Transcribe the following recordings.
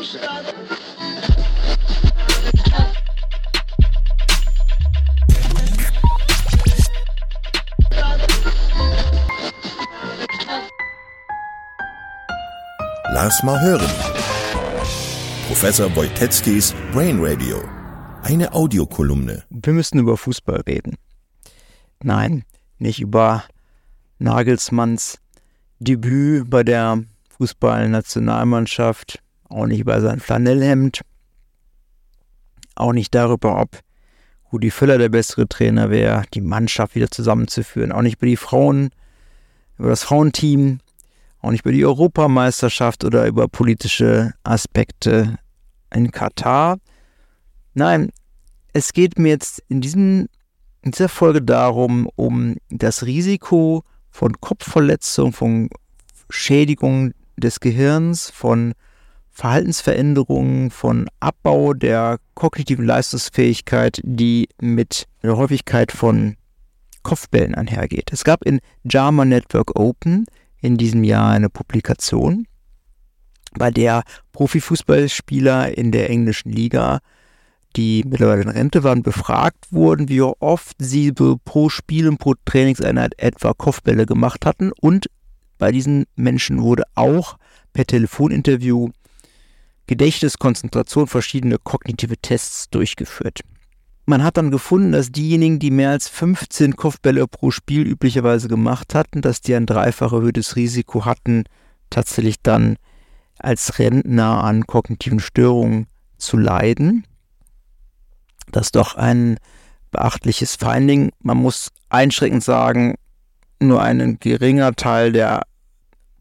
Lass mal hören. Professor Wojtecki's Brain Radio. Eine Audiokolumne. Wir müssen über Fußball reden. Nein, nicht über Nagelsmanns Debüt bei der Fußballnationalmannschaft, auch nicht über sein Flanellhemd, auch nicht darüber, ob Rudi Völler der bessere Trainer wäre, die Mannschaft wieder zusammenzuführen, auch nicht über die Frauen, über das Frauenteam, auch nicht über die Europameisterschaft oder über politische Aspekte in Katar. Nein, es geht mir jetzt in, diesem, in dieser Folge darum, um das Risiko von Kopfverletzung, von Schädigung des Gehirns, von Verhaltensveränderungen, von Abbau der kognitiven Leistungsfähigkeit, die mit der Häufigkeit von Kopfbällen einhergeht. Es gab in JAMA Network Open in diesem Jahr eine Publikation, bei der Profifußballspieler in der englischen Liga, die mittlerweile in Rente waren, befragt wurden, wie oft sie pro Spiel und pro Trainingseinheit etwa Kopfbälle gemacht hatten. Und bei diesen Menschen wurde auch per Telefoninterview Gedächtnis, Konzentration, verschiedene kognitive Tests durchgeführt. Man hat dann gefunden, dass diejenigen, die mehr als 15 Kopfbälle pro Spiel üblicherweise gemacht hatten, dass die ein dreifach erhöhtes Risiko hatten, tatsächlich dann als Rentner an kognitiven Störungen zu leiden. Das ist doch ein beachtliches Finding. Man muss einschränkend sagen, nur ein geringer Teil der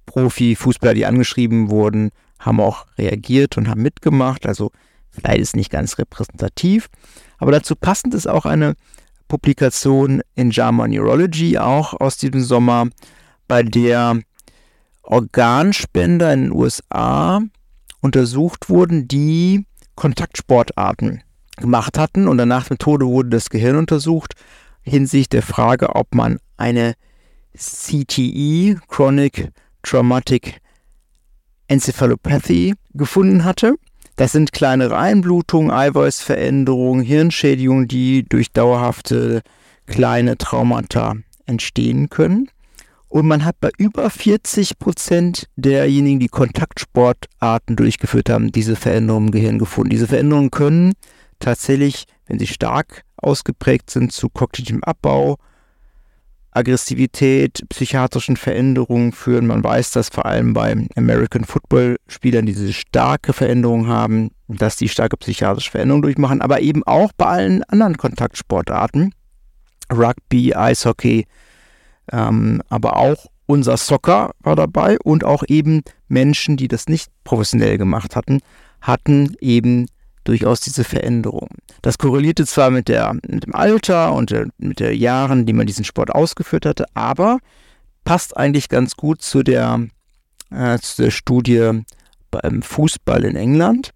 Profi-Fußballer, die angeschrieben wurden, haben auch reagiert und haben mitgemacht. Also vielleicht ist nicht ganz repräsentativ. Aber dazu passend ist auch eine Publikation in JAMA Neurology, auch aus diesem Sommer, bei der Organspender in den USA untersucht wurden, die Kontaktsportarten gemacht hatten und danach Methode wurde das Gehirn untersucht hinsichtlich der Frage, ob man eine CTE, Chronic Traumatic Encephalopathy, gefunden hatte. Das sind kleinere Einblutungen, Eiweißveränderungen, Hirnschädigungen, die durch dauerhafte kleine Traumata entstehen können. Und man hat bei über 40 Prozent derjenigen, die Kontaktsportarten durchgeführt haben, diese Veränderungen im Gehirn gefunden. Diese Veränderungen können tatsächlich, wenn sie stark ausgeprägt sind, zu kognitivem Abbau, Aggressivität, psychiatrischen Veränderungen führen. Man weiß, dass vor allem bei American Football Spielern diese starke Veränderung haben, dass die starke psychiatrische Veränderungen durchmachen, aber eben auch bei allen anderen Kontaktsportarten, Rugby, Eishockey, ähm, aber auch unser Soccer war dabei. Und auch eben Menschen, die das nicht professionell gemacht hatten, hatten eben durchaus diese Veränderung. Das korrelierte zwar mit, der, mit dem Alter und der, mit den Jahren, die man diesen Sport ausgeführt hatte, aber passt eigentlich ganz gut zu der, äh, zu der Studie beim Fußball in England.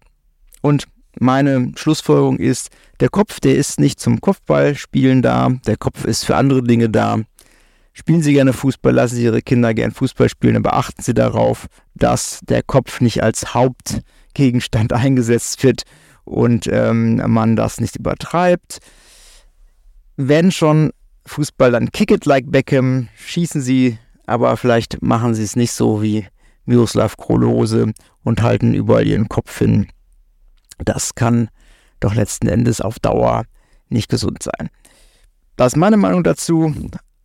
Und meine Schlussfolgerung ist, der Kopf, der ist nicht zum Kopfballspielen da, der Kopf ist für andere Dinge da. Spielen Sie gerne Fußball, lassen Sie Ihre Kinder gerne Fußball spielen, aber achten Sie darauf, dass der Kopf nicht als Hauptgegenstand eingesetzt wird, und ähm, man das nicht übertreibt. Wenn schon Fußball, dann kick it like Beckham, schießen sie, aber vielleicht machen sie es nicht so wie Miroslav Krolose und halten überall ihren Kopf hin. Das kann doch letzten Endes auf Dauer nicht gesund sein. Das ist meine Meinung dazu.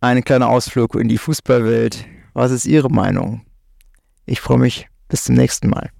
Ein kleiner Ausflug in die Fußballwelt. Was ist Ihre Meinung? Ich freue mich. Bis zum nächsten Mal.